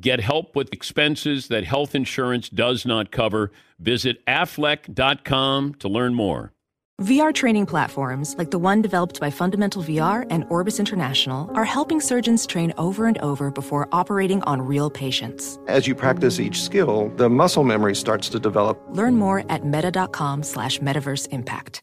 Get help with expenses that health insurance does not cover. Visit aflac.com to learn more. VR training platforms, like the one developed by Fundamental VR and Orbis International, are helping surgeons train over and over before operating on real patients. As you practice each skill, the muscle memory starts to develop. Learn more at meta.com slash metaverse impact.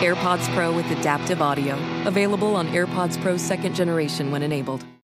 AirPods Pro with adaptive audio. Available on AirPods Pro second generation when enabled.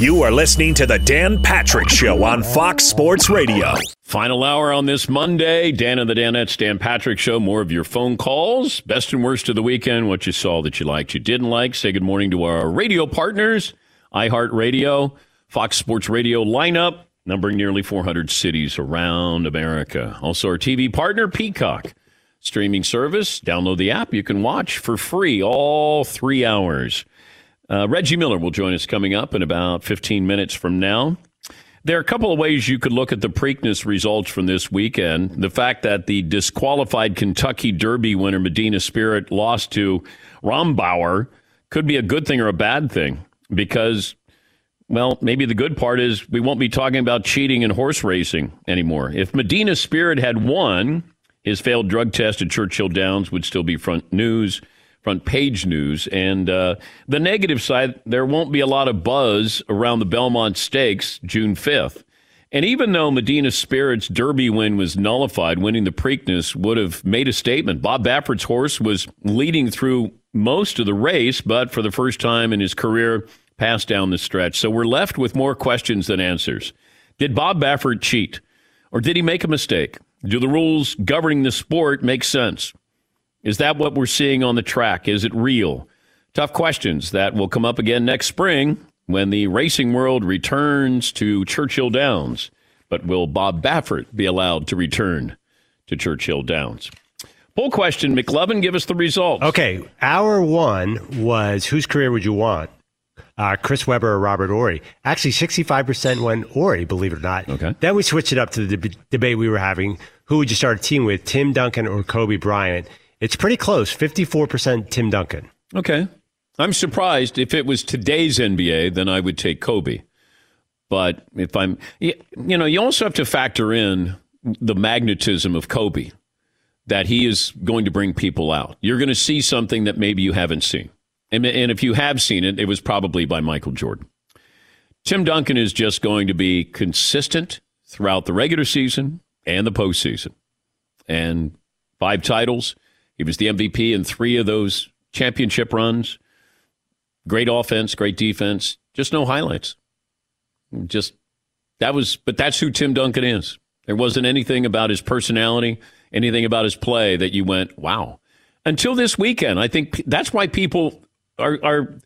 You are listening to the Dan Patrick Show on Fox Sports Radio. Final hour on this Monday. Dan and the Danettes, Dan Patrick Show. More of your phone calls. Best and worst of the weekend. What you saw that you liked, you didn't like. Say good morning to our radio partners, iHeartRadio, Fox Sports Radio lineup, numbering nearly 400 cities around America. Also, our TV partner, Peacock streaming service. Download the app. You can watch for free all three hours. Uh, Reggie Miller will join us coming up in about 15 minutes from now. There are a couple of ways you could look at the Preakness results from this weekend. The fact that the disqualified Kentucky Derby winner Medina Spirit lost to Rombauer could be a good thing or a bad thing because, well, maybe the good part is we won't be talking about cheating in horse racing anymore. If Medina Spirit had won, his failed drug test at Churchill Downs would still be front news front page news. And uh, the negative side, there won't be a lot of buzz around the Belmont Stakes June 5th. And even though Medina Spirit's Derby win was nullified, winning the Preakness would have made a statement. Bob Baffert's horse was leading through most of the race, but for the first time in his career, passed down the stretch. So we're left with more questions than answers. Did Bob Baffert cheat? Or did he make a mistake? Do the rules governing the sport make sense? Is that what we're seeing on the track? Is it real? Tough questions that will come up again next spring when the racing world returns to Churchill Downs. But will Bob Baffert be allowed to return to Churchill Downs? Poll question, McLovin, give us the results. Okay, hour one was whose career would you want? Uh, Chris Webber or Robert Horry? Actually, 65% went Horry, believe it or not. Okay. Then we switched it up to the deb- debate we were having. Who would you start a team with, Tim Duncan or Kobe Bryant? It's pretty close 54% Tim Duncan. Okay. I'm surprised if it was today's NBA, then I would take Kobe. But if I'm, you know, you also have to factor in the magnetism of Kobe, that he is going to bring people out. You're going to see something that maybe you haven't seen. And, and if you have seen it, it was probably by Michael Jordan. Tim Duncan is just going to be consistent throughout the regular season and the postseason. And five titles. He was the MVP in three of those championship runs. Great offense, great defense, just no highlights. Just that was, but that's who Tim Duncan is. There wasn't anything about his personality, anything about his play that you went, wow. Until this weekend, I think that's why people are, are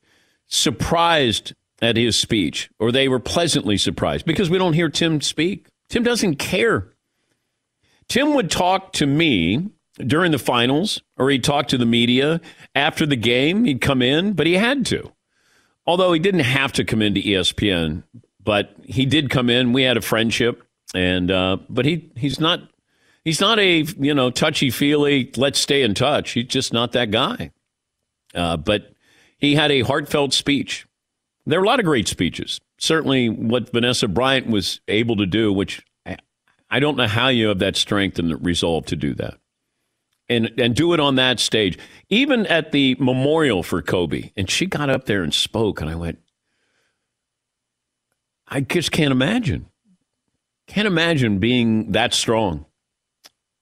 surprised at his speech, or they were pleasantly surprised because we don't hear Tim speak. Tim doesn't care. Tim would talk to me during the finals, or he'd talk to the media after the game. He'd come in, but he had to. Although he didn't have to come into ESPN, but he did come in. We had a friendship, and uh, but he he's not he's not a you know touchy feely. Let's stay in touch. He's just not that guy. Uh, but he had a heartfelt speech. There are a lot of great speeches. Certainly, what Vanessa Bryant was able to do, which I don't know how you have that strength and the resolve to do that. And and do it on that stage. Even at the memorial for Kobe. And she got up there and spoke and I went I just can't imagine. Can't imagine being that strong.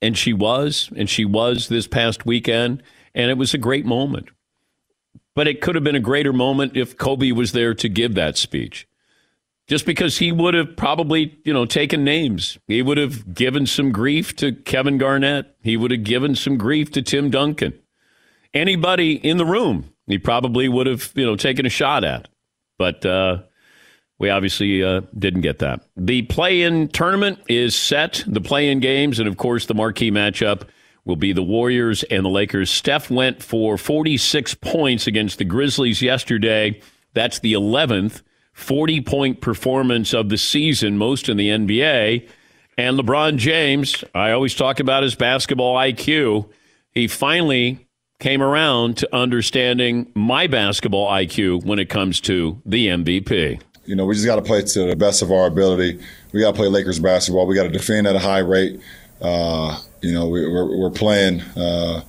And she was, and she was this past weekend, and it was a great moment. But it could have been a greater moment if Kobe was there to give that speech just because he would have probably, you know, taken names. He would have given some grief to Kevin Garnett. He would have given some grief to Tim Duncan. Anybody in the room, he probably would have, you know, taken a shot at. But uh, we obviously uh, didn't get that. The play-in tournament is set. The play-in games, and of course, the marquee matchup will be the Warriors and the Lakers. Steph went for 46 points against the Grizzlies yesterday. That's the 11th 40 point performance of the season, most in the NBA. And LeBron James, I always talk about his basketball IQ. He finally came around to understanding my basketball IQ when it comes to the MVP. You know, we just got to play to the best of our ability. We got to play Lakers basketball. We got to defend at a high rate. Uh, you know, we, are we're playing uh,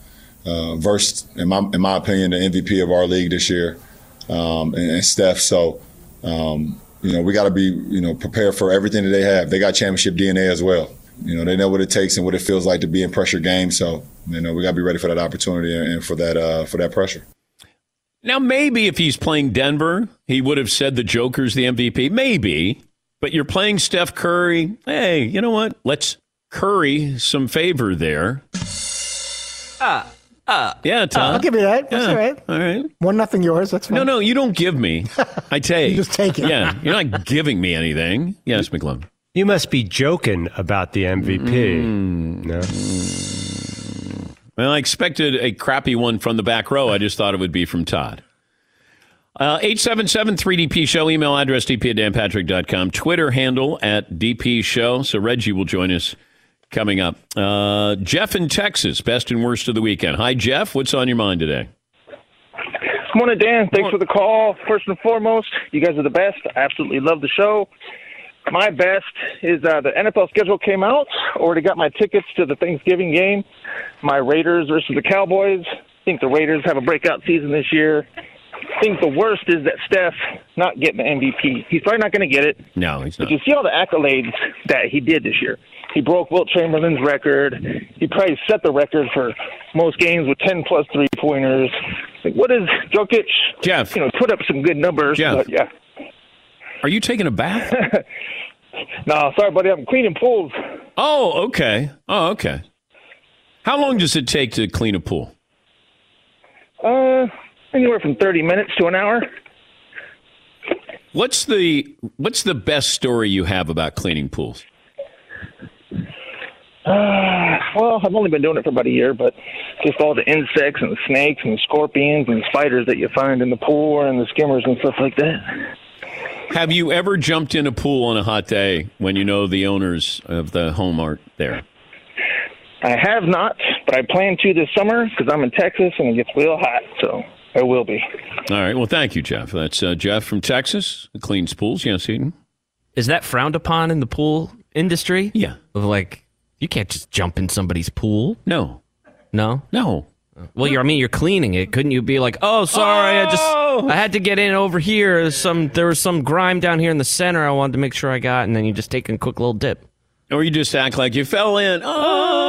uh, versus, in my, in my opinion, the MVP of our league this year, um, and, and Steph. So, um, you know, we got to be, you know, prepared for everything that they have. They got championship DNA as well. You know, they know what it takes and what it feels like to be in pressure games. So, you know, we got to be ready for that opportunity and for that uh, for that pressure. Now, maybe if he's playing Denver, he would have said the Joker's the MVP. Maybe, but you're playing Steph Curry. Hey, you know what? Let's curry some favor there. Ah. Uh, yeah, Tom. I'll give you that. That's yeah. all right. All right. One nothing yours. That's fine. No, no, you don't give me. I take. you just take it. Yeah, you're not giving me anything. Yes, McClung. You must be joking about the MVP. Mm. No. Well, I expected a crappy one from the back row. I just thought it would be from Todd. Uh, 877-3DP Show, email address dp at danpatrick.com, Twitter handle at DP Show. So Reggie will join us coming up. Uh, Jeff in Texas, best and worst of the weekend. Hi, Jeff. What's on your mind today? Good Morning, Dan. Thanks for the call. First and foremost, you guys are the best. I absolutely love the show. My best is uh, the NFL schedule came out. Already got my tickets to the Thanksgiving game. My Raiders versus the Cowboys. I think the Raiders have a breakout season this year. I think the worst is that Steph not getting the MVP. He's probably not going to get it. No, he's not. But you see all the accolades that he did this year. He broke Wilt Chamberlain's record. He probably set the record for most games with 10 plus three pointers. Like, what is Jokic? Jeff. You know, put up some good numbers. Jeff. Yeah. Are you taking a bath? no, sorry, buddy. I'm cleaning pools. Oh, okay. Oh, okay. How long does it take to clean a pool? Uh, anywhere from 30 minutes to an hour. What's the what's the best story you have about cleaning pools? Uh, well, I've only been doing it for about a year, but just all the insects and the snakes and the scorpions and the spiders that you find in the pool and the skimmers and stuff like that. Have you ever jumped in a pool on a hot day when you know the owners of the home aren't there? I have not, but I plan to this summer because I'm in Texas and it gets real hot, so I will be. All right. Well, thank you, Jeff. That's uh, Jeff from Texas, who cleans pools. Yes, Eden. Is that frowned upon in the pool industry? Yeah. Of like, you can't just jump in somebody's pool. No. No. No. Well, you're, I mean, you're cleaning it. Couldn't you be like, oh, sorry, I just, oh! I had to get in over here. There's some, there was some grime down here in the center. I wanted to make sure I got, and then you just take a quick little dip. Or you just act like you fell in. Ah.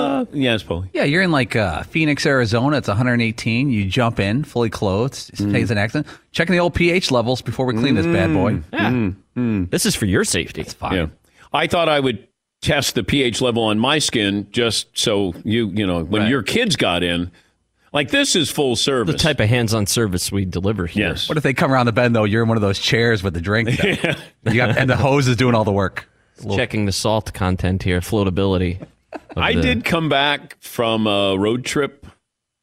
Ah. Oh, yes, Paulie. Yeah, you're in like uh, Phoenix, Arizona. It's 118. You jump in fully clothed. It pays mm. an accident. Checking the old pH levels before we clean this bad boy. Mm. Yeah. Mm. This is for your safety. It's fine. Yeah. I thought I would test the pH level on my skin just so you, you know, when Right. your kids got in, Like this is full service. The type of hands-on service we deliver here. Yes. What if they come around the bend though? You're in one of those chairs with the drink, though. you got, and the hose is doing all the work. Checking the salt content here, floatability. I the- did come back from a road trip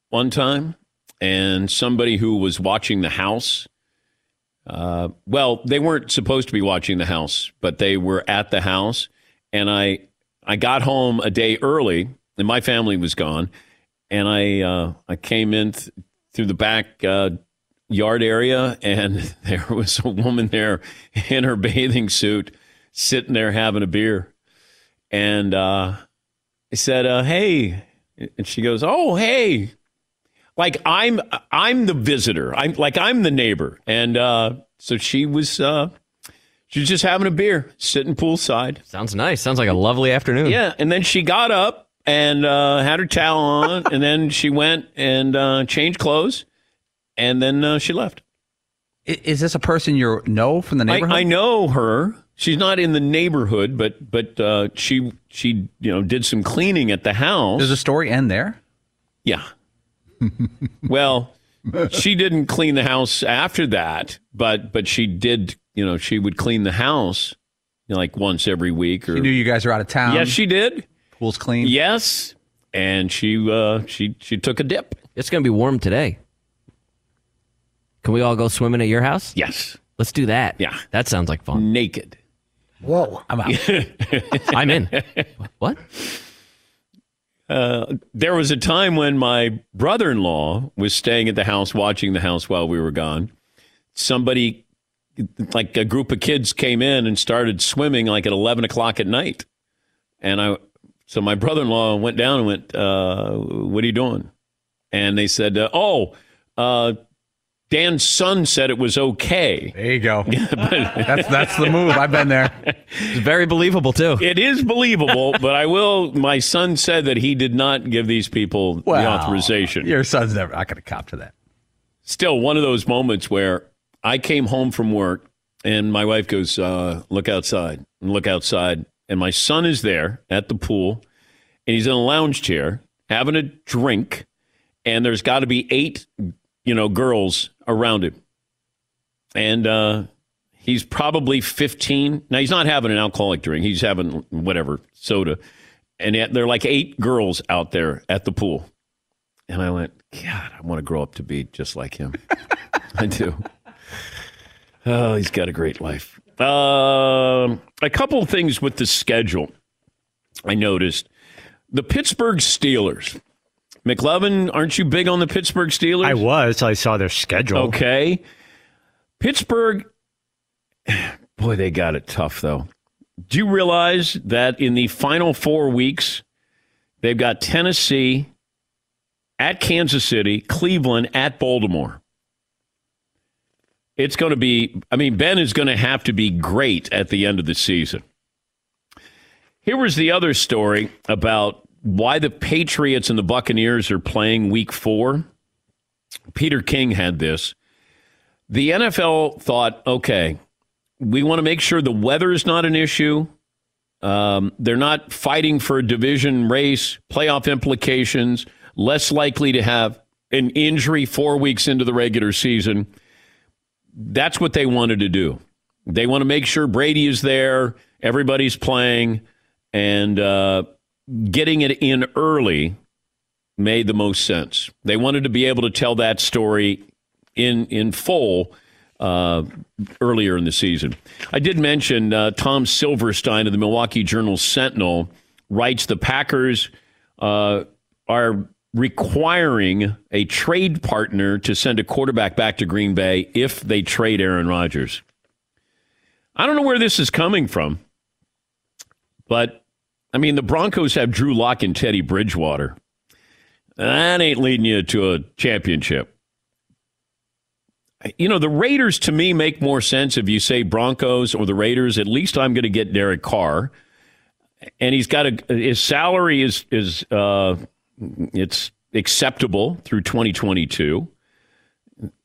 one time, and somebody who was watching the house. Uh, well, they weren't supposed to be watching the house, but they were at the house, and I I got home a day early, and my family was gone, and I uh, I came in th- through the back uh, yard area, and there was a woman there in her bathing suit, sitting there having a beer, and. uh I said, uh, "Hey," and she goes, "Oh, hey." Like I'm, I'm the visitor. I'm like I'm the neighbor, and uh, so she was, she was just having a beer, sitting poolside. Sounds nice. Sounds like a lovely afternoon. Yeah, and then she got up and uh, had her towel on, and then she went and uh, changed clothes, and then uh, she left. I- Is this a person you know from the I, neighborhood? I know her. She's not in the neighborhood, but but uh, she she you know did some cleaning at the house. Does the story end there? Yeah. well, she didn't clean the house after that, but but she did. You know, she would clean the house you know, like once every week. Or She knew you guys were out of town. yes, she did. Pool's clean. Yes, and she uh, she she took a dip. It's going to be warm today. Can we all go swimming at your house? Yes. Let's do that. Yeah. That sounds like fun. Naked. Whoa, I'm out. I'm in. What? Uh, there was a time when my brother-in-law was staying at the house, watching the house while we were gone. Somebody, like a group of kids, came in and started swimming like at eleven o'clock at night, and I, so my brother-in-law went down and went, uh, "What are you doing?" And they said, uh, "Oh." Uh, Dan's son said it was okay. There you go. that's that's the move. I've been there. It's very believable too. It is believable, but I will. My son said that he did not give these people the authorization. Your son's never I could have cop to that. Still, one of those moments where I came home from work and my wife goes, uh, "Look outside!" And look outside, and my son is there at the pool, and he's in a lounge chair having a drink, and there's got to be eight, you know, girls around him, and uh, he's probably 15. Now he's not having an alcoholic drink; he's having whatever soda, and there are like eight girls out there at the pool, and I went, God, I want to grow up to be just like him. I do. Oh, he's got a great life. Um, a couple of things with the schedule. I noticed the Pittsburgh Steelers. McLovin, aren't you big on the Pittsburgh Steelers? I was. I saw their schedule. Okay. Pittsburgh, boy, they got it tough, though. Do you realize that in the final four weeks, they've got Tennessee at Kansas City, Cleveland at Baltimore? It's going to be, I mean, Ben is going to have to be great at the end of the season. Here was the other story about why the Patriots and the Buccaneers are playing week four. Peter King had this. The NFL thought, okay, we want to make sure the weather is not an issue. Um, they're not fighting for a division race, playoff implications, less likely to have an injury four weeks into the regular season. That's what they wanted to do. They want to make sure Brady is there, everybody's playing, and uh, getting it in early made the most sense. They wanted to be able to tell that story in in full uh, earlier in the season. I did mention uh, Tom Silverstein of the Milwaukee Journal Sentinel writes the Packers uh, are requiring a trade partner to send a quarterback back to Green Bay if they trade Aaron Rodgers. I don't know where this is coming from, but I mean, the Broncos have Drew Lock and Teddy Bridgewater. That ain't leading you to a championship. You know, the Raiders to me make more sense if you say Broncos or the Raiders. At least I'm going to get Derek Carr, and he's got a his salary is is uh, it's acceptable through 2022.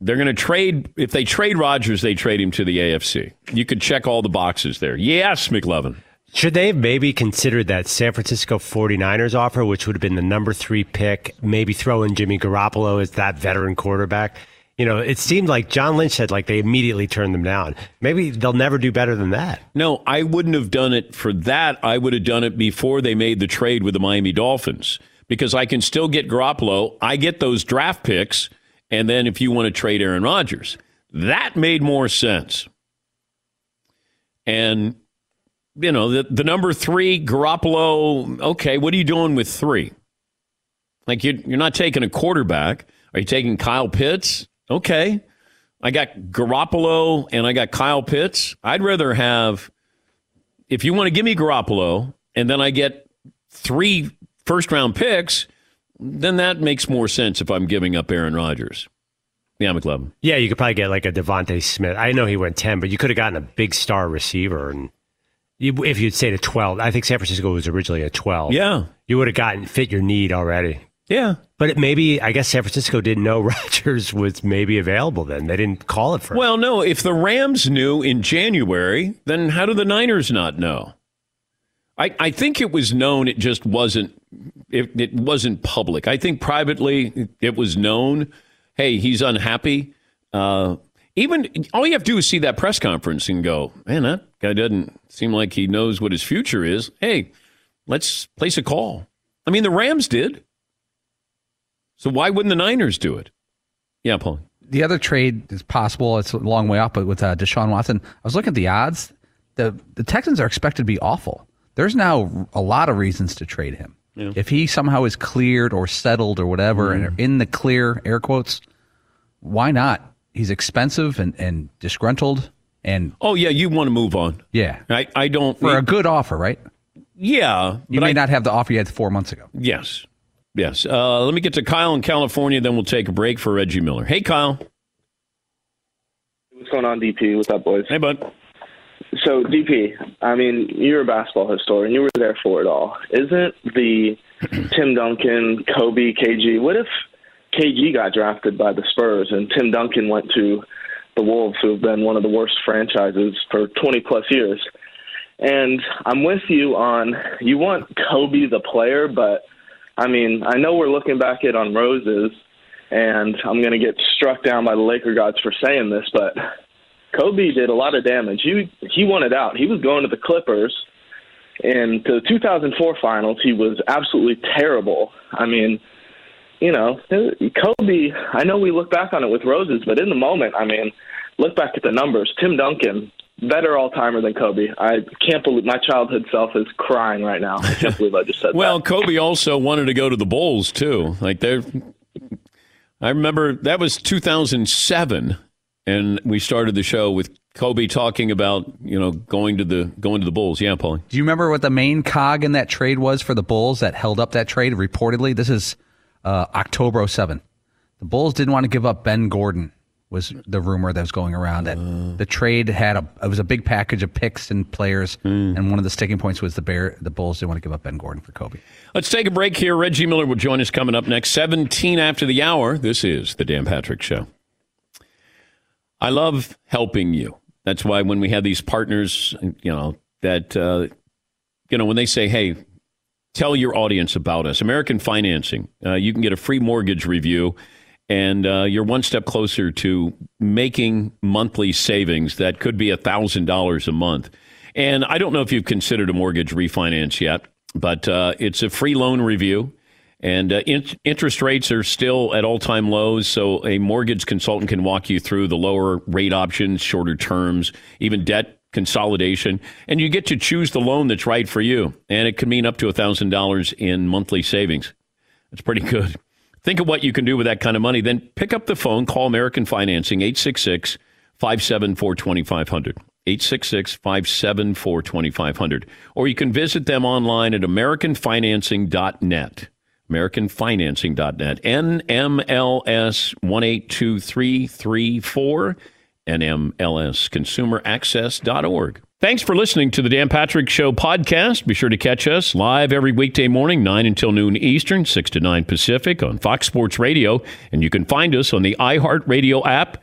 They're going to trade if they trade Rodgers, they trade him to the AFC. You could check all the boxes there. Yes, McLovin. Should they have maybe considered that San Francisco 49ers offer, which would have been the number three pick, maybe throw in Jimmy Garoppolo as that veteran quarterback? You know, it seemed like John Lynch said like they immediately turned them down. Maybe they'll never do better than that. No, I wouldn't have done it for that. I would have done it before they made the trade with the Miami Dolphins because I can still get Garoppolo. I get those draft picks. And then if you want to trade Aaron Rodgers, that made more sense. And, you know, the, the number three, Garoppolo, okay, what are you doing with three? Like, you're, you're not taking a quarterback. Are you taking Kyle Pitts? Okay. I got Garoppolo and I got Kyle Pitts. I'd rather have, if you want to give me Garoppolo and then I get three first round picks, then that makes more sense if I'm giving up Aaron Rodgers. Yeah, McLovin. Yeah, you could probably get like a DeVonta Smith. I know he went 10, but you could have gotten a big star receiver. And you, if you'd say to 12, I think San Francisco was originally a 12. Yeah. You would have gotten fit your need already. Yeah. But it maybe, I guess San Francisco didn't know Rodgers was maybe available then. They didn't call it for Well, no. If the Rams knew in January, then how do the Niners not know? I, I think it was known. It just wasn't. It, it wasn't public. I think privately it was known. Hey, he's unhappy. Uh, even all you have to do is see that press conference and go, man, that guy doesn't seem like he knows what his future is. Hey, let's place a call. I mean, the Rams did. So why wouldn't the Niners do it? Yeah, Paul. The other trade is possible. It's a long way off, but with uh, Deshaun Watson, I was looking at the odds. The the Texans are expected to be awful. There's now a lot of reasons to trade him. Yeah. If he somehow is cleared or settled or whatever, and in the clear, air quotes, why not? He's expensive and, and disgruntled, and Oh yeah, you want to move on. yeah, I, I don't. for a good offer, right? yeah, You but may I- not have the offer you had four months ago. Yes. Yes. Uh, let me get to Kyle in California, then we'll take a break for Reggie Miller. Hey, Kyle. What's going on, DP? What's up, boys? Hey, bud. So, DP, I mean, you're a basketball historian. You were there for it all. Isn't the Tim Duncan, Kobe, KG? What if KG got drafted by the Spurs and Tim Duncan went to the Wolves, who have been one of the worst franchises for 20 plus years? And I'm with you on you want Kobe the player, but I mean, I know we're looking back at on roses, and I'm going to get struck down by the Laker gods for saying this, but Kobe did a lot of damage. He he wanted out. He was going to the Clippers, and to the 2004 finals, he was absolutely terrible. I mean, you know, Kobe. I know we look back on it with roses, but in the moment, I mean, look back at the numbers. Tim Duncan, better all timer than Kobe. I can't believe my childhood self is crying right now. I can't believe I just said Well, Kobe also wanted to go to the Bulls too. Like they're, I remember that was 2007, and we started the show with Kobe talking about you know going to the going to the Bulls. Yeah, Paulie. Do you remember what the main cog in that trade was for the Bulls that held up that trade? Reportedly, this is uh, October 07. The Bulls didn't want to give up Ben Gordon. Was the rumor that was going around that the trade had a it was a big package of picks and players, and one of the sticking points was the Bear the Bulls didn't want to give up Ben Gordon for Kobe. Let's take a break here. Reggie Miller will join us coming up next, 17 after the hour. This is the Dan Patrick Show. I love helping you. That's why when we have these partners, you know, that, uh, you know, when they say, hey, tell your audience about us, American Financing, uh, you can get a free mortgage review and uh, you're one step closer to making monthly savings that could be $1,000 a month. And I don't know if you've considered a mortgage refinance yet, but uh, it's a free loan review. And uh, in- interest rates are still at all time lows. So a mortgage consultant can walk you through the lower rate options, shorter terms, even debt consolidation. And you get to choose the loan that's right for you. And it can mean up to $1,000 in monthly savings. That's pretty good. Think of what you can do with that kind of money. Then pick up the phone, call American Financing, 866 574 2500. 866 574 2500. Or you can visit them online at AmericanFinancing.net. AmericanFinancing.net. NMLS 182334. NMLSConsumerAccess.org. Thanks for listening to the Dan Patrick Show podcast. Be sure to catch us live every weekday morning, 9 until noon Eastern, 6 to 9 Pacific on Fox Sports Radio. And you can find us on the iHeartRadio app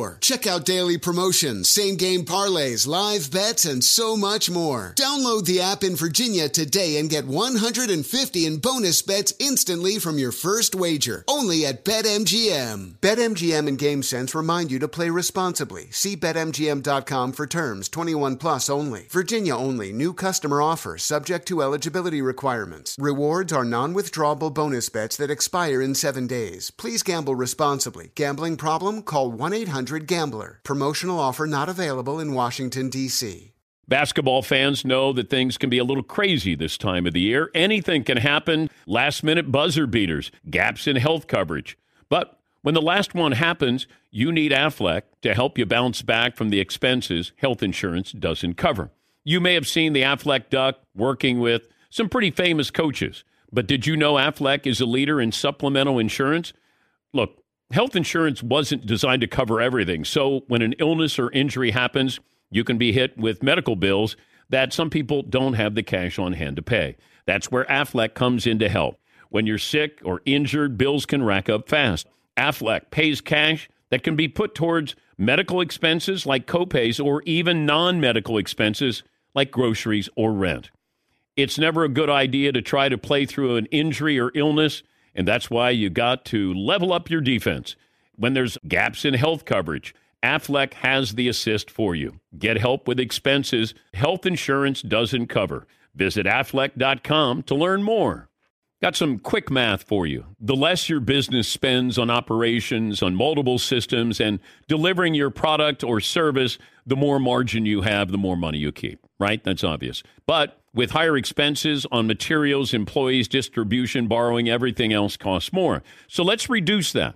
Check out daily promotions, same game parlays, live bets, and so much more. Download the app in Virginia today and get 150 in bonus bets instantly from your first wager. Only at BetMGM. BetMGM and GameSense remind you to play responsibly. See BetMGM.com for terms 21 plus only. Virginia only. New customer offer subject to eligibility requirements. Rewards are non withdrawable bonus bets that expire in seven days. Please gamble responsibly. Gambling problem? Call 1 800 Gambler. Promotional offer not available in Washington, D.C. Basketball fans know that things can be a little crazy this time of the year. Anything can happen. Last minute buzzer beaters, gaps in health coverage. But when the last one happens, you need Aflac to help you bounce back from the expenses health insurance doesn't cover. You may have seen the Aflac Duck working with some pretty famous coaches, but did you know Aflac is a leader in supplemental insurance? Look, health insurance wasn't designed to cover everything. So when an illness or injury happens, you can be hit with medical bills that some people don't have the cash on hand to pay. That's where Aflac comes in to help. When you're sick or injured, bills can rack up fast. Aflac pays cash that can be put towards medical expenses like copays or even non medical expenses like groceries or rent. It's never a good idea to try to play through an injury or illness, and that's why you got to level up your defense. When there's gaps in health coverage, Aflac has the assist for you. Get help with expenses health insurance doesn't cover. Visit aflac.com to learn more. Got some quick math for you. The less your business spends on operations, on multiple systems, and delivering your product or service, the more margin you have, the more money you keep, right? That's obvious. But with higher expenses on materials, employees, distribution, borrowing, everything else costs more. So let's reduce that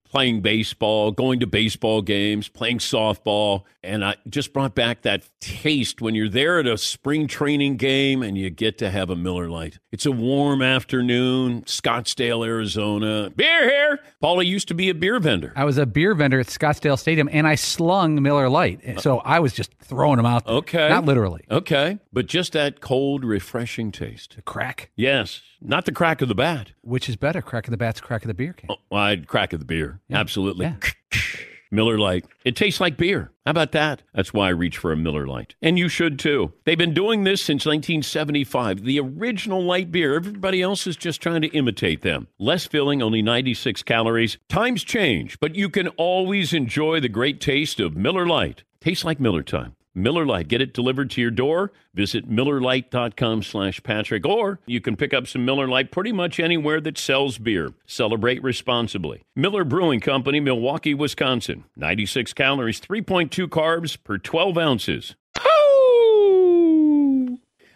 playing baseball, going to baseball games, playing softball. And I just brought back that taste when you're there at a spring training game and you get to have a Miller Lite. It's a warm afternoon, Scottsdale, Arizona. Beer here. Paula used to be a beer vendor. I was a beer vendor at Scottsdale Stadium and I slung Miller Lite. So I was just throwing them out. There. Okay. Not literally. Okay. But just that cold, refreshing taste. The crack. Yes. Not the crack of the bat. Which is better, crack of the bat's crack of the beer can. Oh, well, I'd crack of the beer. Yeah. Absolutely. Yeah. Miller Lite. It tastes like beer. How about that? That's why I reach for a Miller Lite. And you should too. They've been doing this since 1975. The original light beer. Everybody else is just trying to imitate them. Less filling, only 96 calories. Times change, but you can always enjoy the great taste of Miller Lite. Tastes like Miller time. Miller Lite. Get it delivered to your door. Visit MillerLite.com slash Patrick. Or you can pick up some Miller Lite pretty much anywhere that sells beer. Celebrate responsibly. Miller Brewing Company, Milwaukee, Wisconsin. 96 calories, 3.2 carbs per 12 ounces.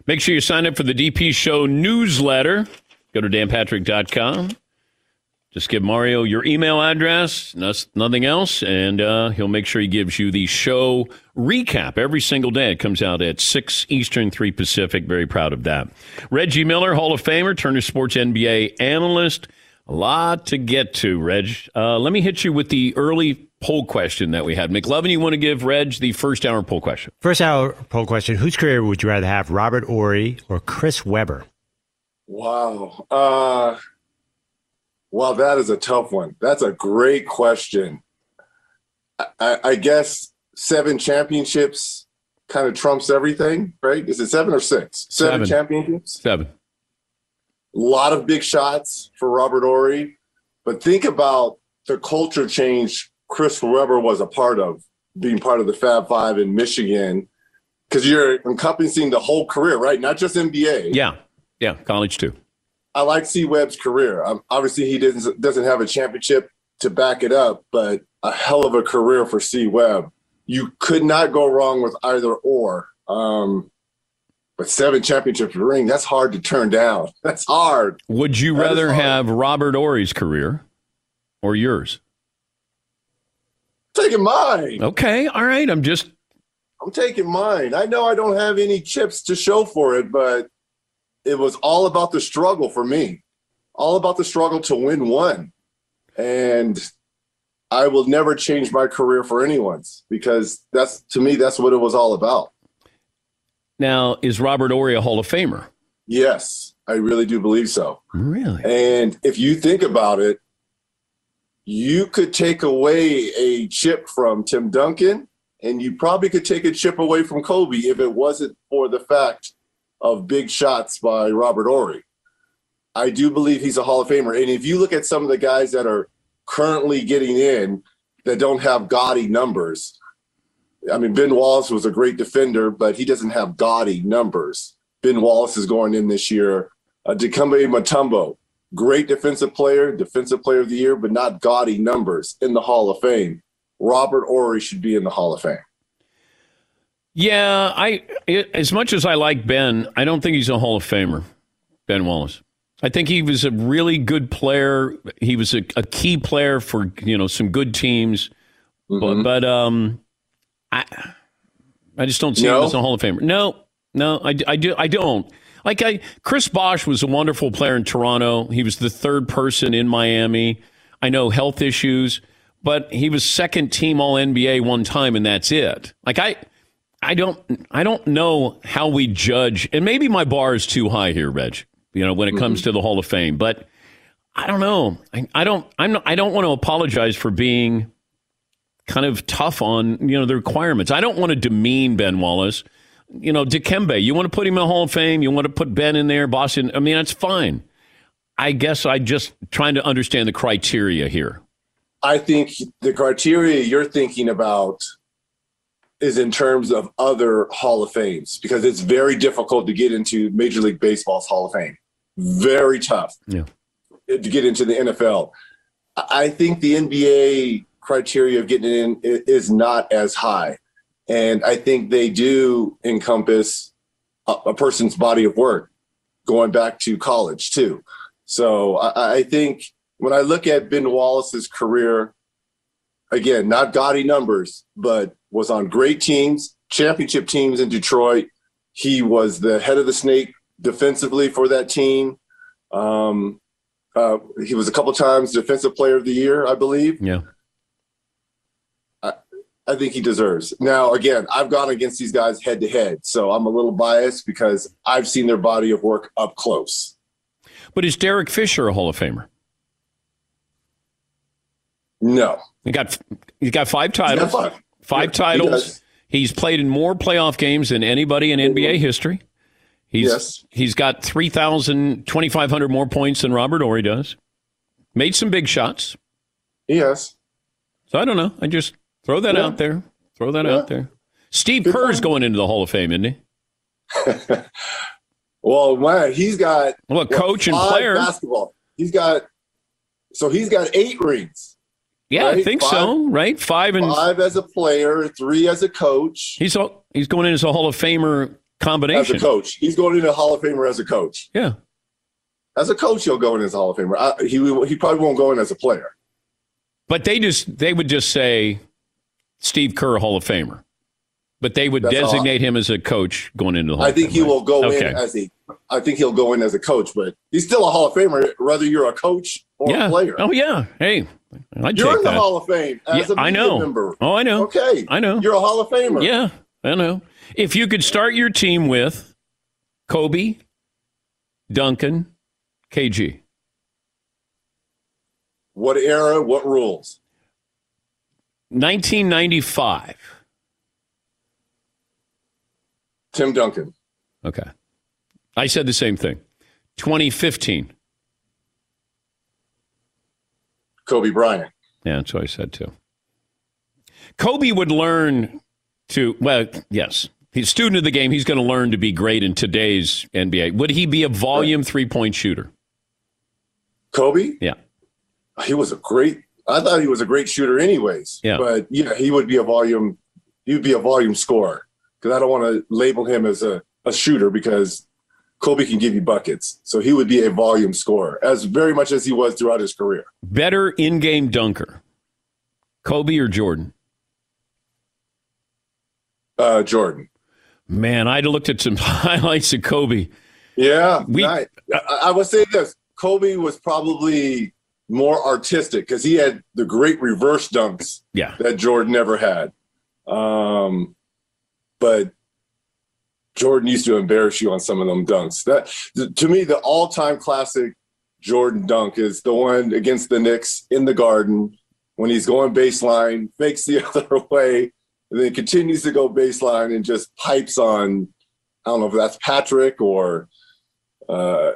Make sure you sign up for the DP Show newsletter. Go to danpatrick.com. Just give Mario your email address, nothing else, and uh, he'll make sure he gives you the show recap every single day. It comes out at 6 Eastern, 3 Pacific. Very proud of that. Reggie Miller, Hall of Famer, Turner Sports NBA analyst, A lot to get to, Reg. Uh, let me hit you with the early poll question that we had. McLovin, you want to give Reg the first hour poll question? First hour poll question Whose career would you rather have, Robert Horry or Chris Webber? Wow. Uh, well, that is a tough one. That's a great question. I, I, guess seven championships kind of trumps everything, right? Is it seven or six? Seven, Seven. championships? Seven. A lot of big shots for Robert Horry. But think about the culture change Chris Webber was a part of, being part of the Fab Five in Michigan, because you're encompassing the whole career, right? Not just NBA. Yeah. Yeah. College too. I like C. Webb's career. Um, obviously, he doesn't doesn't have a championship to back it up, but a hell of a career for C. Webb. You could not go wrong with either or. Um, but seven championship ring, that's hard to turn down. That's hard. Would you That rather have Robert Horry's career or yours? Taking mine. Okay. All right. I'm just. I'm taking mine. I know I don't have any chips to show for it, but it was all about the struggle for me. All about the struggle to win one. And I will never change my career for anyone's because that's to me that's what it was all about. Now, is Robert Horry a Hall of Famer? Yes, I really do believe so. Really? And if you think about it, you could take away a chip from Tim Duncan, and you probably could take a chip away from Kobe if it wasn't for the fact of big shots by Robert Horry. I do believe he's a Hall of Famer. And if you look at some of the guys that are currently getting in that don't have gaudy numbers, I mean, Ben Wallace was a great defender, but he doesn't have gaudy numbers. Ben Wallace is going in this year. Uh, Dikembe Mutombo, great defensive player, defensive player of the year, but not gaudy numbers in the Hall of Fame. Robert Horry should be in the Hall of Fame. Yeah, I as much as I like Ben, I don't think he's a Hall of Famer. Ben Wallace. I think he was a really good player. He was a, a key player for you know some good teams, but, but um, I I just don't see him as a Hall of Famer. No, no, I, I do I don't. Like I, Chris Bosh was a wonderful player in Toronto. He was the third person in Miami. I know health issues, but he was second team All NBA one time, and that's it. Like I, I don't, I don't know how we judge, and maybe my bar is too high here, Reg. You know, when it comes mm-hmm. to the Hall of Fame, but I don't know. I, I don't, I'm, not, I don't want to apologize for being kind of tough on you know the requirements. I don't want to demean Ben Wallace. You know, Dikembe, you want to put him in the Hall of Fame, you want to put Ben in there, Boston. I mean, that's fine. I guess I just trying to understand the criteria here. I think the criteria you're thinking about is in terms of other Hall of Fames because it's very difficult to get into Major League Baseball's Hall of Fame. Very tough Yeah. to get into the NFL. I think the NBA criteria of getting in is not as high. And I think they do encompass a, a person's body of work going back to college too. So I, I think when I look at Ben Wallace's career, again, not gaudy numbers, but was on great teams, championship teams in Detroit. He was the head of the snake defensively for that team. Um, uh, he was a couple times defensive player of the year, I believe. Yeah. I think he deserves. Now, again, I've gone against these guys head to head, so I'm a little biased because I've seen their body of work up close. But is Derek Fisher a Hall of Famer? No. He got he's got five titles. five. Five Yeah, titles. does. He's played in more playoff games than anybody in NBA mm-hmm. history. He's Yes. he's got 3,000, 2,500 more points than Robert Horry does. Made some big shots. Yes. So I don't know. I just throw that Yeah. out there. Throw that Yeah. out there. Steve Kerr's going into the Hall of Fame, isn't he? Well, man, he's got Well, a coach and player. basketball. He's got so he's got eight rings. Yeah, I think Five- so. Right, five and Five as a player, three as a coach. he's all, he's going in as a Hall of Famer combination As a coach, he's going into Hall of Famer as a coach. Yeah, As a coach, he'll go in as a Hall of Famer. I, he he probably won't go in as a player. but they just they would just say Steve Kerr Hall of Famer, but they would That's designate him as a coach going into the Hall. I of think Fame, he will go okay. in as a I think he'll go in as a coach, but he's still a Hall of Famer, whether you're a coach or yeah. a player. Oh yeah. Hey, I'd you're in the that. Uh, Hall of Fame as Yeah, a I media know. member. Oh, I know. Okay, I know. You're a Hall of Famer. Yeah, I know. If you could start your team with Kobe, Duncan, KG. What era? What rules? 1995. Tim Duncan. Okay. I said the same thing. 2015. Kobe Bryant. Yeah, that's what I said too. Kobe would learn to, well, yes, he's a student of the game. He's going to learn to be great in today's NBA. Would he be a volume three point shooter? Kobe. Yeah. He was a great. I thought he was a great shooter, anyways. Yeah. But yeah, he would be a volume. He would be a volume scorer because I don't want to label him as a, a shooter because Kobe can give you buckets. So he would be a volume scorer as very much as he was throughout his career. Better in game dunker, Kobe or Jordan? Uh, Jordan. Man, I looked at some highlights of Kobe. Yeah, We- I, I would say this: Kobe was probably more artistic because he had the great reverse dunks Yeah. that Jordan never had. Um, but Jordan used to embarrass you on some of them dunks. That to me, the all-time classic Jordan dunk is the one against the Knicks in the Garden when he's going baseline, fakes the other way, and then continues to go baseline and just pipes on. I don't know if that's Patrick or uh,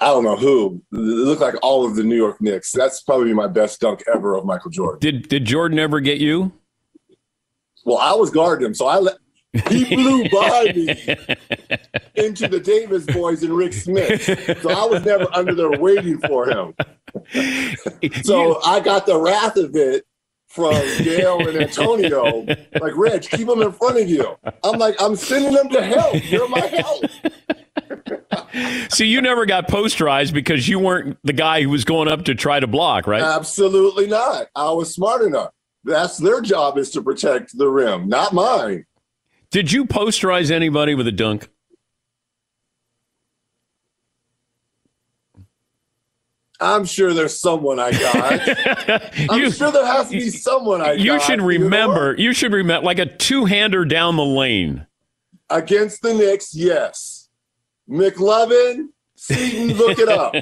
I don't know who. It looked like all of the New York Knicks. That's probably my best dunk ever of Michael Jordan. Did did Jordan ever get you? Well, I was guarding him, so I let he blew by me into the Davis boys and Rik Smits. So I was never under there waiting for him. so I got the wrath of it from Dale and Antonio. Like, Reg, keep them in front of you. I'm like, I'm sending them to hell. You're my help. See, you never got posterized because you weren't the guy who was going up to try to block, right? Absolutely not. I was smart enough. That's their job is to protect the rim, not mine. Did you posterize anybody with a dunk? I'm sure there's someone I got. I'm You- sure there has to be someone I got. You got. should remember. You should remember, like a two-hander down the lane. Against the Knicks, yes. McLovin, Seton, look it up.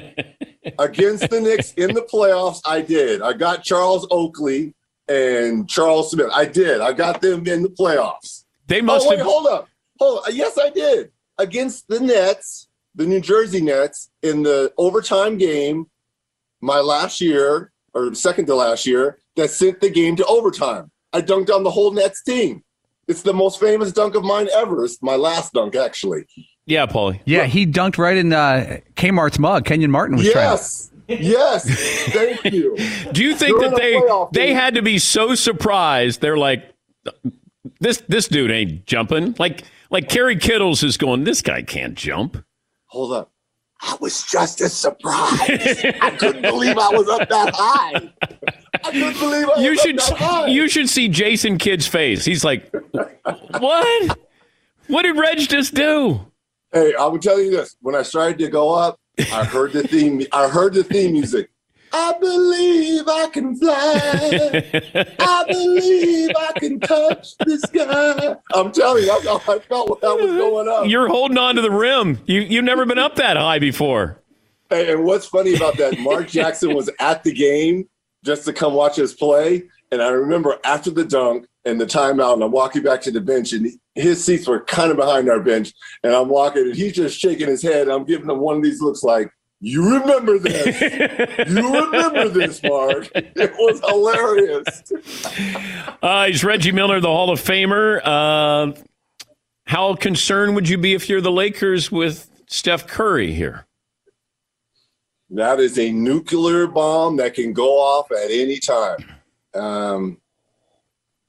Against the Knicks in the playoffs, I did. I got Charles Oakley and Charles Smith. I did. I got them in the playoffs. They must oh, wait, have. hold up. Hold up. Yes, I did. Against the Nets, the New Jersey Nets, in the overtime game, my last year, or second to last year, that sent the game to overtime. I dunked on the whole Nets team. It's the most famous dunk of mine ever. It's my last dunk, actually. Yeah, Paulie. Yeah, he dunked right in uh, Kmart's mug. Kenyon Martin was Yes. Yes. Thank you. Do you think During that a they they had to be so surprised? They're like, this this dude ain't jumping. Like like Kerry Kittles is going. This guy can't jump. Hold up. I was just as surprised. I couldn't believe I was up that high. I couldn't believe I was You up should that high. you should see Jason Kidd's face. He's like, what? What did Reg just do? Hey, I will tell you this. When I started to go up, I heard the theme. I heard the theme music. I believe I can fly. I believe I can touch the sky. I'm telling you, how I felt what I was going up. You're holding on to the rim. You you've never been up that high before. Hey, and what's funny about that? Mark Jackson was at the game just to come watch us play. And I remember after the dunk and the timeout, and I'm walking back to the bench, and his seats were kind of behind our bench. And I'm walking, and he's just shaking his head. I'm giving him one of these looks like, You remember this. you remember this, Mark. It was hilarious. Uh, he's Reggie Miller, the Hall of Famer. Uh, how concerned would you be if you're the Lakers with Steph Curry here? That is a nuclear bomb that can go off at any time. Um,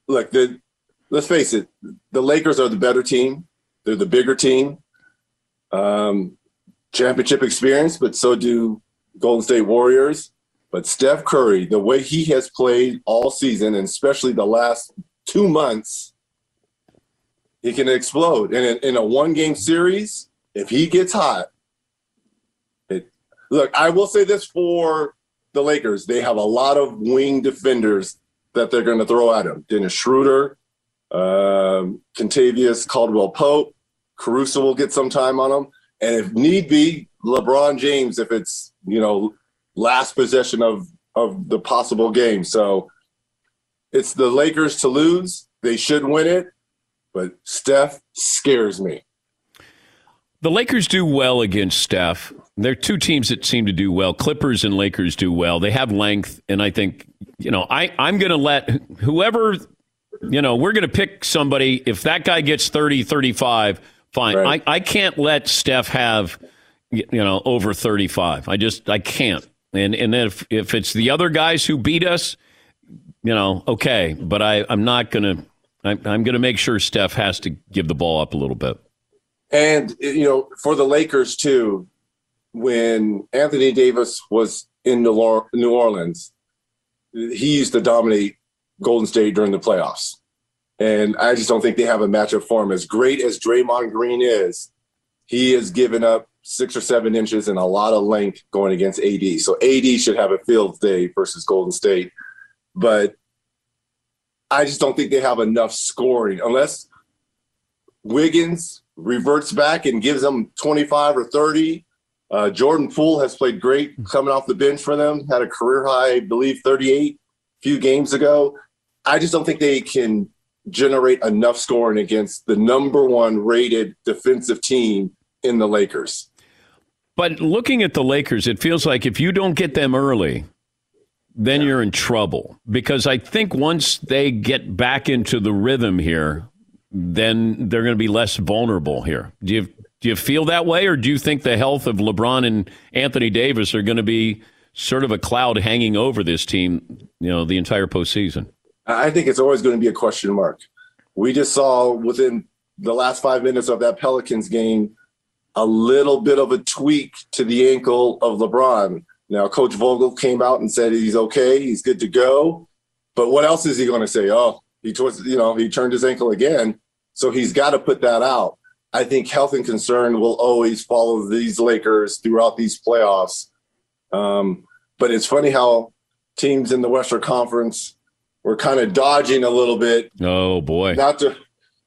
look, the, let's face it, the Lakers are the better team. They're the bigger team. Um, championship experience, but so do Golden State Warriors. But Steph Curry, the way he has played all season, and especially the last two months, he can explode. And in, a one game series, if he gets hot, look, I will say this for the Lakers: they have a lot of wing defenders that they're going to throw at him. Dennis Schroeder, um, Kentavious Caldwell Pope, Caruso will get some time on him, and if need be, LeBron James if it's you know last possession of of the possible game. So it's the Lakers to lose. They should win it, but Steph scares me. The Lakers do well against Steph. There are two teams that seem to do well. Clippers and Lakers do well. They have length, and I think you know I I'm going to let whoever you know we're going to pick somebody. If that guy gets 30, 35, fine. Right. I I can't let Steph have you know over 35. I just I can't. And and if if it's the other guys who beat us, you know, okay. But I I'm not going to. I'm, I'm going to make sure Steph has to give the ball up a little bit. And you know, for the Lakers too, when Anthony Davis was in New Orleans, he used to dominate Golden State during the playoffs. And I just don't think they have a matchup for him. As great as Draymond Green is, he has given up six or seven inches and a lot of length going against AD. So AD should have a field day versus Golden State. But I just don't think they have enough scoring unless Wiggins reverts back and gives them 25 or 30. Uh, Jordan Poole has played great coming off the bench for them, had a career high, I believe, 38 a few games ago. I just don't think they can generate enough scoring against the number one rated defensive team in the Lakers. But looking at the Lakers, it feels like if you don't get them early, then you're in trouble because I think once they get back into the rhythm here, then they're going to be less vulnerable here. Do you do you feel that way, or do you think the health of LeBron and Anthony Davis are going to be sort of a cloud hanging over this team, you know, the entire postseason? I think it's always going to be a question mark. We just saw within the last five minutes of that Pelicans game a little bit of a tweak to the ankle of LeBron. Now, Coach Vogel came out and said he's okay, he's good to go. But what else is he going to say? Oh, he twisted, you know, he turned his ankle again. So he's got to put that out. I think health and concern will always follow these Lakers throughout these playoffs. Um, but it's funny how teams in the Western Conference were kind of dodging a little bit. Oh boy, not to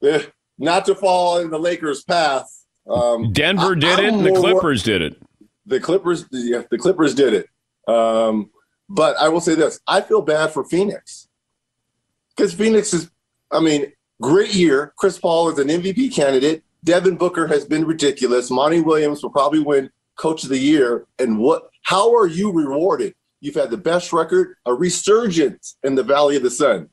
eh, not to fall in the Lakers' path. Um, Denver did I, it, the Clippers did it. The Clippers, yeah, the Clippers did it. Um, but I will say this: I feel bad for Phoenix because Phoenix is. I mean, Great year. Chris Paul is an MVP candidate. Devin Booker has been ridiculous. Monty Williams will probably win Coach of the Year. And what? How are you rewarded? You've had the best record, a resurgence in the Valley of the Sun,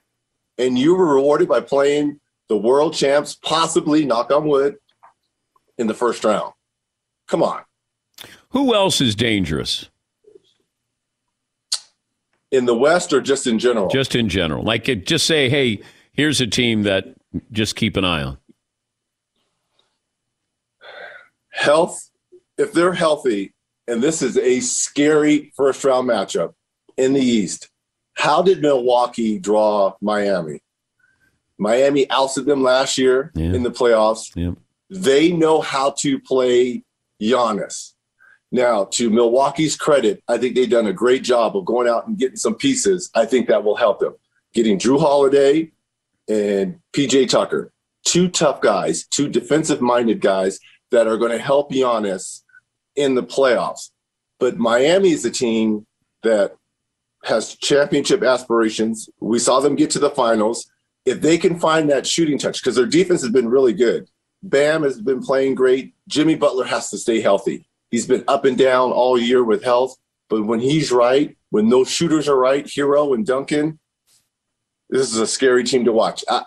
and you were rewarded by playing the world champs, possibly knock on wood, in the first round. Come on. Who else is dangerous? In the West or just in general? Just in general. Like, just say, hey, here's a team that just keep an eye on. Health, if they're healthy, and this is a scary first round matchup in the East, how did Milwaukee draw Miami? Miami ousted them last year yeah. in the playoffs. Yeah. They know how to play Giannis. Now, to Milwaukee's credit, I think they've done a great job of going out and getting some pieces. I think that will help them. Getting Jrue Holiday, and PJ Tucker, two tough guys, two defensive minded guys that are going to help Giannis in the playoffs. But Miami is a team that has championship aspirations. We saw them get to the finals. If they can find that shooting touch, because their defense has been really good. Bam has been playing great. Jimmy Butler has to stay healthy. He's been up and down all year with health. But when he's right, when those shooters are right, Herro and Duncan, this is a scary team to watch. I,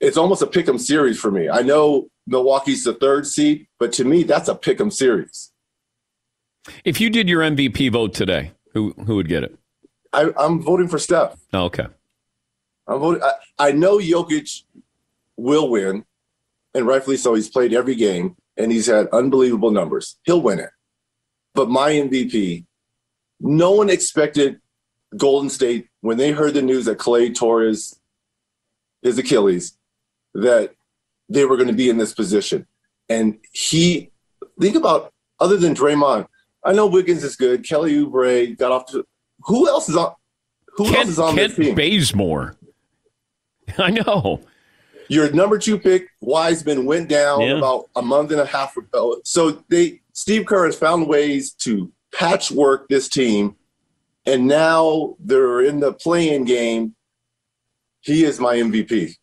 it's almost a pick 'em series for me. I know Milwaukee's the third seed, but to me, that's a pick 'em series. If you did your MVP vote today, who who would get it? I, am voting for Steph. Oh, okay. I'm voting. I, I know Jokic will win, and rightfully so. He's played every game, and he's had unbelievable numbers. He'll win it. But my MVP, no one expected Golden State, when they heard the news that Clay tore his, his Achilles, that they were going to be in this position. And he, think about, other than Draymond, I know Wiggins is good. Kelly Oubre got off to. Who else is on? Who Kent, else is on Kent this team? Bazemore. I know. Your number two pick, Wiseman, went down Yeah. about a month and a half ago. So they Steve Kerr has found ways to patchwork this team, and now they're in the playing game. He is my MVP.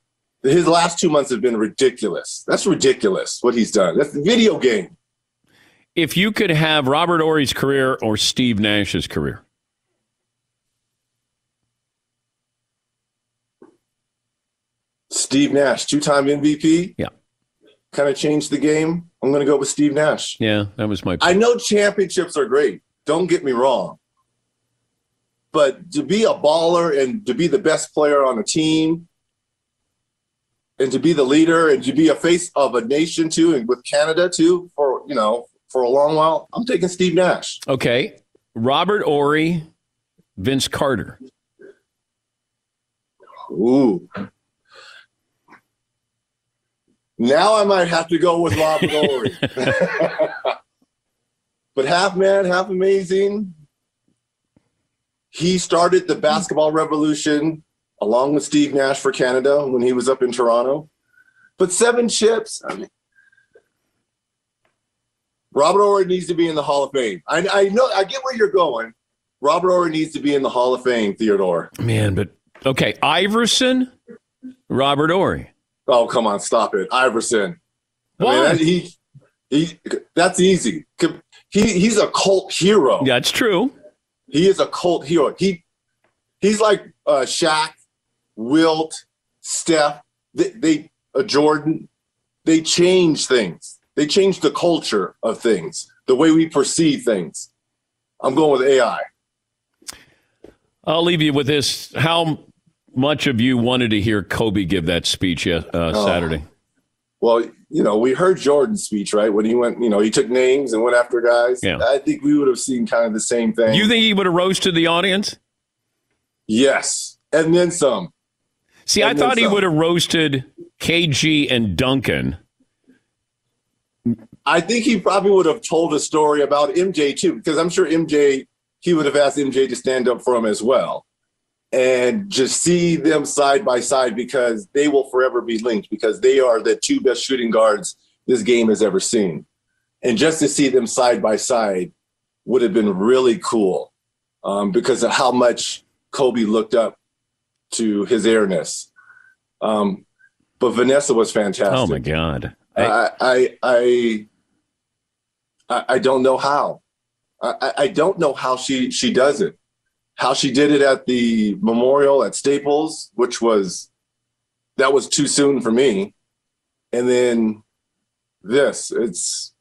His last two months have been ridiculous. That's ridiculous what he's done. That's the video game. If you could have Robert Horry's career or Steve Nash's career, Steve Nash, two-time MVP. Yeah. Kind of changed the game. I'm going to go with Steve Nash. yeah, that was my. I know championships are great. Don't get me wrong. But to be a baller and to be the best player on a team and to be the leader and to be a face of a nation too and with Canada too for, you know, for a long while, I'm taking Steve Nash. Okay, Robert Horry, Vince Carter. Ooh. Now I might have to go with Robert Horry. but half man, half amazing. He started the basketball revolution along with Steve Nash for Canada when he was up in Toronto. But seven chips, I mean, Robert Horry needs to be in the Hall of Fame. I, I know, I get where you're going. Robert Horry needs to be in the Hall of Fame, Theodore. Man, but okay, Iverson, Robert Horry. Oh, come on, stop it, Iverson. I mean, Why? that- he, he, that's easy. He, he's a cult hero. That's true. He is a cult hero. He, he's like uh, Shaq, Wilt, Steph. They, they uh, Jordan. They change things. They change the culture of things, the way we perceive things. I'm going with AI. I'll leave you with this. How much of you wanted to hear Kobe give that speech uh, Oh. Saturday? Well, you know, we heard Jordan's speech, right? When he went, you know, he took names and went after guys. Yeah. I think we would have seen kind of the same thing. You think he would have roasted the audience? Yes. And then some. See, I And then thought he would have roasted KG and Duncan. I think he probably would have told a story about MJ too, because I'm sure MJ, he would have asked MJ to stand up for him as well. And just see them side by side because they will forever be linked because they are the two best shooting guards this game has ever seen. And just to see them side by side would have been really cool um, because of how much Kobe looked up to his airness. Um, but Vanessa was fantastic. Oh my God! I I I, I, I don't know how. I, I- don't know how she she does it. How she did it at the memorial at Staples, which was that was too soon for me. And then this, it's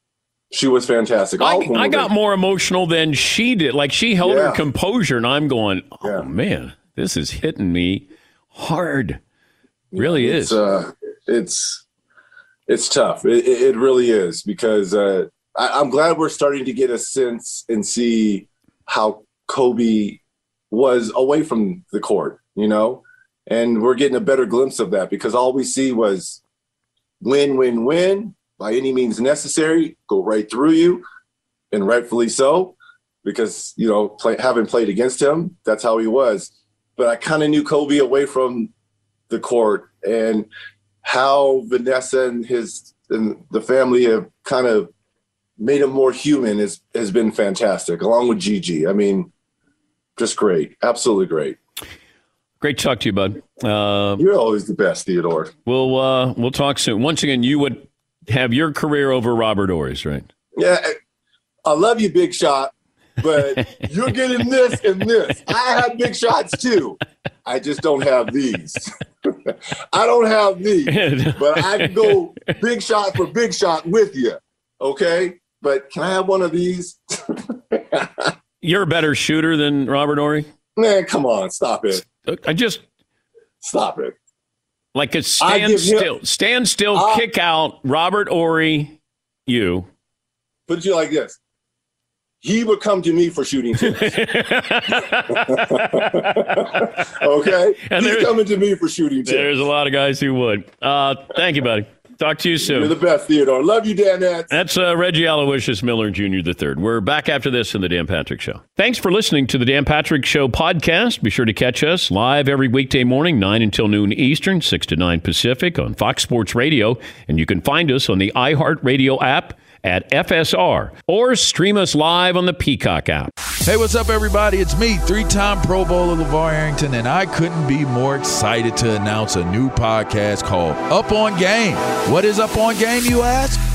she was fantastic. I, I got more emotional than she did. Like she held her composure, and I'm going, "Oh man, this is hitting me hard." Really it's, is. Uh, it's it's tough. It, it really is because uh, I, I'm glad we're starting to get a sense and see how Kobe was away from the court, you know, and we're getting a better glimpse of that because all we see was win, win, win by any means necessary, go right through you, and rightfully so, because you know, play, having played against him, that's how he was. But I kind of knew Kobe away from the court and how Vanessa and his and the family have kind of made him more human is has been fantastic, along with Gigi. I mean, just great, absolutely great. Great to talk to you, bud. Uh, You're always the best, Theodore. we'll uh, we'll talk soon. Once again, you would have your career over Robert Horry's, right? Yeah, I love you, Big Shot, but you're getting this and this. I have big shots too. I just don't have these. I don't have these, but I can go big shot for big shot with you. Okay, but can I have one of these? You're a better shooter than Robert Horry. Man, come on, stop it. I just stop it. Like a stand give him- still, stand still, kick out Robert Horry. You. Put it you like this. He would come to me for shooting tips. okay? And He's coming to me for shooting tips. There's a lot of guys who would. Uh, thank you, buddy. Talk to you soon. You're the best, Theodore. Love you, Dan Nance. That's uh, Reggie Aloysius Miller Jr. the third. We're back after this in the Dan Patrick Show. Thanks for listening to the Dan Patrick Show podcast. Be sure to catch us live every weekday morning, 9 until noon Eastern, 6 to 9 Pacific on Fox Sports Radio. And you can find us on the iHeartRadio app at FSR or stream us live on the Peacock app. Hey, what's up, everybody? It's me, three time Pro Bowler LaVar Arrington, and I couldn't be more excited to announce a new podcast called Up on Game. What is Up on Game, you ask?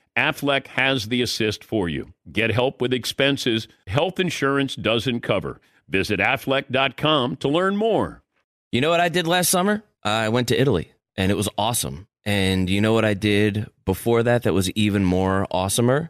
Aflac has the assist for you. Get help with expenses health insurance doesn't cover. Visit aflac.com to learn more. You know what I did last summer? I went to Italy and it was awesome. And you know what I did before that that was even more awesomer?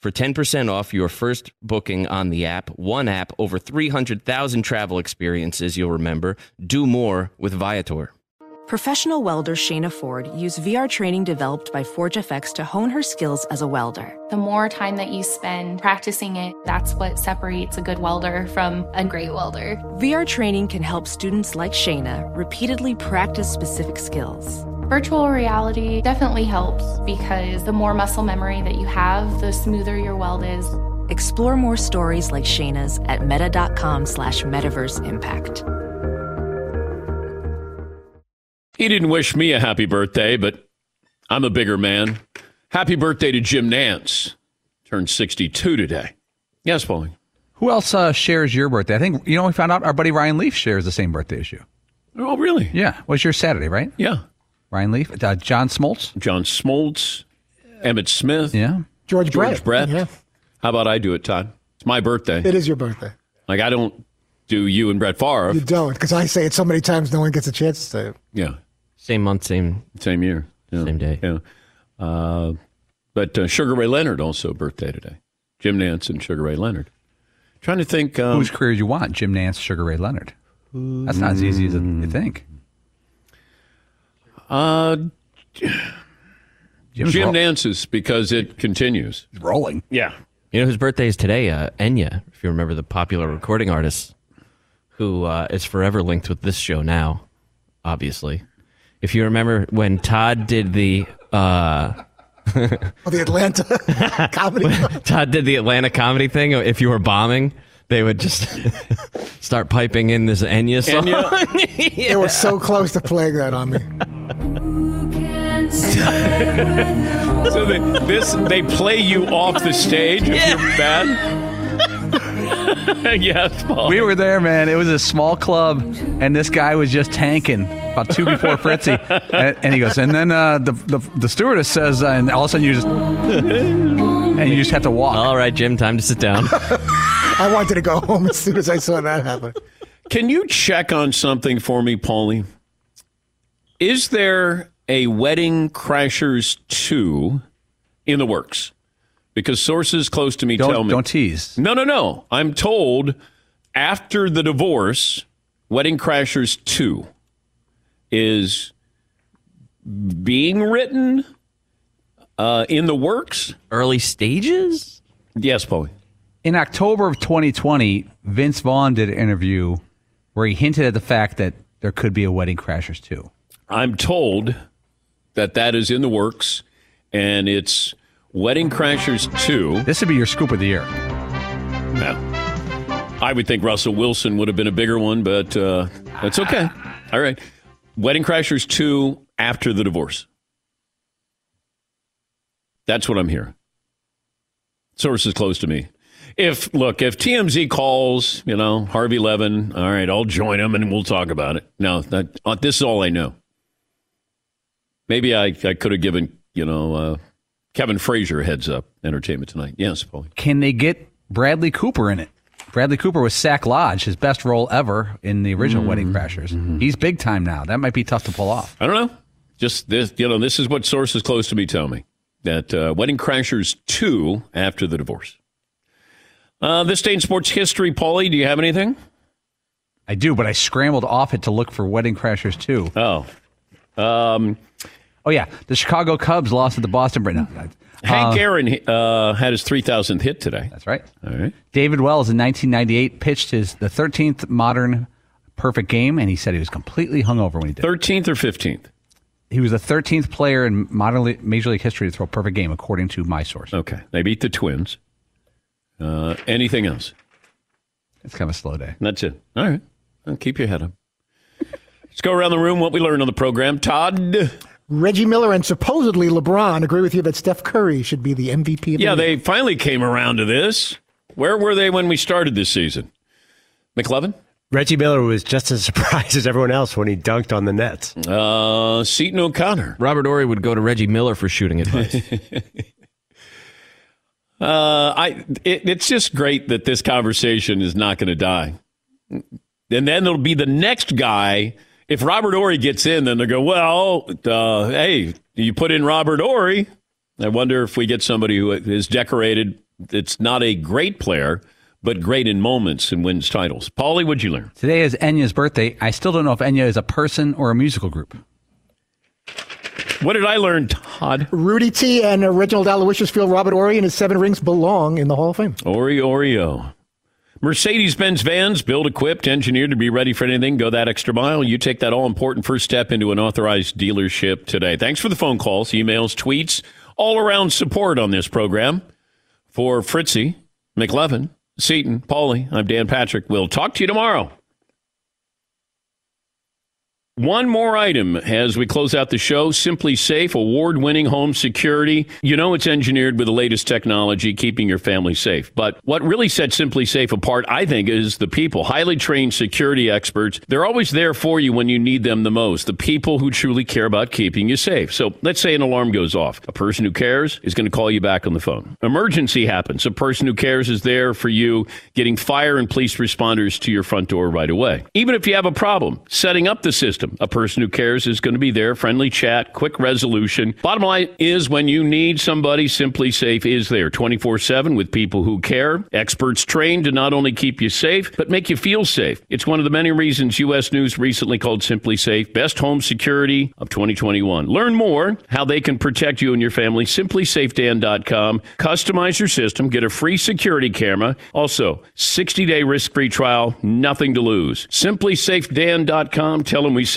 for 10% off your first booking on the app. One app, over 300,000 travel experiences you'll remember. Do more with Viator. Professional welder Shayna Ford used VR training developed by ForgeFX to hone her skills as a welder. The more time that you spend practicing it, that's what separates a good welder from a great welder. VR training can help students like Shayna repeatedly practice specific skills. Virtual reality definitely helps because the more muscle memory that you have, the smoother your weld is. Explore more stories like Shayna's at meta.com slash metaverse impact. He didn't wish me a happy birthday, but I'm a bigger man. Happy birthday to Jim Nantz. Turned 62 today. Yes, Paulie. Who else uh, shares your birthday? I think, you know, we found out our buddy Ryan Leaf shares the same birthday as you. Oh, really? Yeah. Was your Saturday, right? Yeah. Ryan Leaf. Uh, John Smoltz. John Smoltz. Emmitt Smith. Yeah. George, George Brett. Brett. Yeah. How about I do it, Todd? It's my birthday. It is your birthday. Like, I don't do you and Brett Favre. You don't, because I say it so many times, no one gets a chance to say it. Yeah. Same month, same same year, yeah. same day. Yeah. Uh, but uh, Sugar Ray Leonard also birthday today. Jim Nantz and Sugar Ray Leonard. Trying to think. Um, Whose career you want? Jim Nantz, Sugar Ray Leonard. That's not as easy as you think. Uh, Jim's Jim roll- Nantz's because it continues. rolling. Yeah. You know whose birthday is today? Uh, Enya, if you remember the popular recording artist who uh, is forever linked with this show now, obviously. If you remember when Todd did the uh, Oh, the Atlanta comedy. Todd did the Atlanta comedy thing, if you were bombing, they would just start piping in this Enya song. They were so close to playing that on me. So they, this they play you off the stage if you're bad. yes, Paul. We were there, man. It was a small club, and this guy was just tanking about two before Fritzy, and, and he goes, and then uh, the, the the stewardess says, uh, and all of a sudden you just and you just have to walk. All right, Jim, time to sit down. I wanted to go home as soon as I saw that happen. Can you check on something for me, Paulie? Is there a Wedding Crashers 2 in the works? Because sources close to me Don't- tell me. don't tease. No, no, no. I'm told after the divorce, Wedding Crashers 2 is being written uh, in the works. Early stages? Yes, Paulie. In October of 2020, Vince Vaughn did an interview where he hinted at the fact that there could be a Wedding Crashers too. I'm told that that is in the works, and it's Wedding Crashers 2. This would be your scoop of the year. Yeah. I would think Russell Wilson would have been a bigger one, but uh, that's okay. All right. Wedding Crashers 2 after the divorce. That's what I'm hearing. Sources close to me. If, look, if TMZ calls, you know, Harvey Levin, all right, I'll join him and we'll talk about it. No, that, uh, this is all I know. Maybe I, I could have given, you know, uh, Kevin Frazier a heads up, entertainment tonight. Yes, Paul. Can they get Bradley Cooper in it? Bradley Cooper was Sack Lodge, his best role ever in the original Wedding Crashers. He's big time now. That might be tough to pull off. I don't know. Just this, you know, this is what sources close to me tell me that uh, Wedding Crashers 2 after the divorce. Uh, this day in sports history, Paulie, do you have anything? I do, but I scrambled off it to look for Wedding Crashers 2. Oh. Um, oh, yeah. The Chicago Cubs lost to the Boston Braves. No, Hank uh, Aaron uh, had his 3,000th hit today. That's right. All right. David Wells in 1998 pitched his the 13th modern perfect game, and he said he was completely hungover when he did. 13th or 15th? He was the 13th player in modern le- Major League history to throw a perfect game, according to my source. Okay. They beat the Twins. Uh, anything else? It's kind of a slow day. That's it. All right. Well, keep your head up. Let's go around the room. What we learned on the program. Todd. Reggie Miller and supposedly LeBron agree with you that Steph Curry should be the MVP. Of the Yeah, league. they finally came around to this. Where were they when we started this season? McLovin? Reggie Miller was just as surprised as everyone else when he dunked on the Nets. Uh, Seton O'Connor. Robert Horry would go to Reggie Miller for shooting advice. Uh, I it, it's just great that this conversation is not going to die, and then it'll be the next guy. If Robert Horry gets in, then they'll go, well, uh, hey, you put in Robert Horry. I wonder if we get somebody who is decorated. It's not a great player, but great in moments and wins titles. Paulie, what'd you learn? Today is Enya's birthday. I still don't know if Enya is a person or a musical group. What did I learn, Todd? Rudy T and Reginald Aloysius feel Robert Horry and his seven rings belong in the Hall of Fame. Ori Oreo. Mercedes Benz vans, built, equipped, engineered to be ready for anything. Go that extra mile. You take that all important first step into an authorized dealership today. Thanks for the phone calls, emails, tweets, all around support on this program. For Fritzy, McLovin, Seton, Paulie, I'm Dan Patrick. We'll talk to you tomorrow. One more item as we close out the show SimpliSafe, award winning home security. You know it's engineered with the latest technology, keeping your family safe. But what really sets SimpliSafe apart, I think, is the people. Highly trained security experts. They're always there for you when you need them the most. The people who truly care about keeping you safe. So let's say an alarm goes off. A person who cares is going to call you back on the phone. Emergency happens. A person who cares is there for you, getting fire and police responders to your front door right away. Even if you have a problem, setting up the system a person who cares is going to be there. Friendly chat, quick resolution. Bottom line is when you need somebody, SimpliSafe is there 24 7 with people who care. Experts trained to not only keep you safe, but make you feel safe. It's one of the many reasons U.S. News recently called SimpliSafe Best Home Security of 2021. Learn more how they can protect you and your family. SimpliSafeDan.com. Customize your system, get a free security camera. Also, 60 day risk free trial, nothing to lose. SimpliSafeDan.com. Tell them we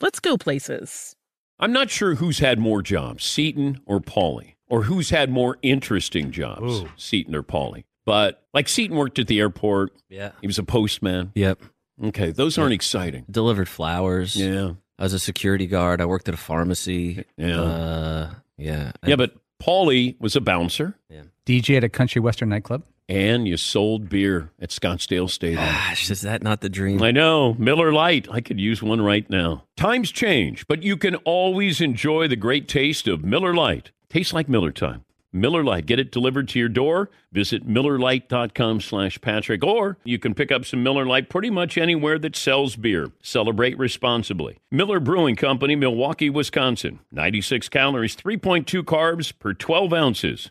let's go places. I'm not sure who's had more jobs, Seton or Paulie, or who's had more interesting jobs, Ooh. Seton or Paulie. But like Seton worked at the airport. Yeah. He was a postman. Yep. Okay, those aren't exciting. Delivered flowers. Yeah. I was a security guard. I worked at a pharmacy. Yeah. Uh, yeah. Yeah, but Paulie was a bouncer. Yeah. DJ at a country western nightclub. And you sold beer at Scottsdale Stadium. Ah, Gosh, is that not the dream? I know. Miller Lite. I could use one right now. Times change, but you can always enjoy the great taste of Miller Lite. Tastes like Miller time. Miller Lite. Get it delivered to your door. Visit MillerLite.com slash Patrick. Or you can pick up some Miller Lite pretty much anywhere that sells beer. Celebrate responsibly. Miller Brewing Company, Milwaukee, Wisconsin. 96 calories, 3.2 carbs per 12 ounces.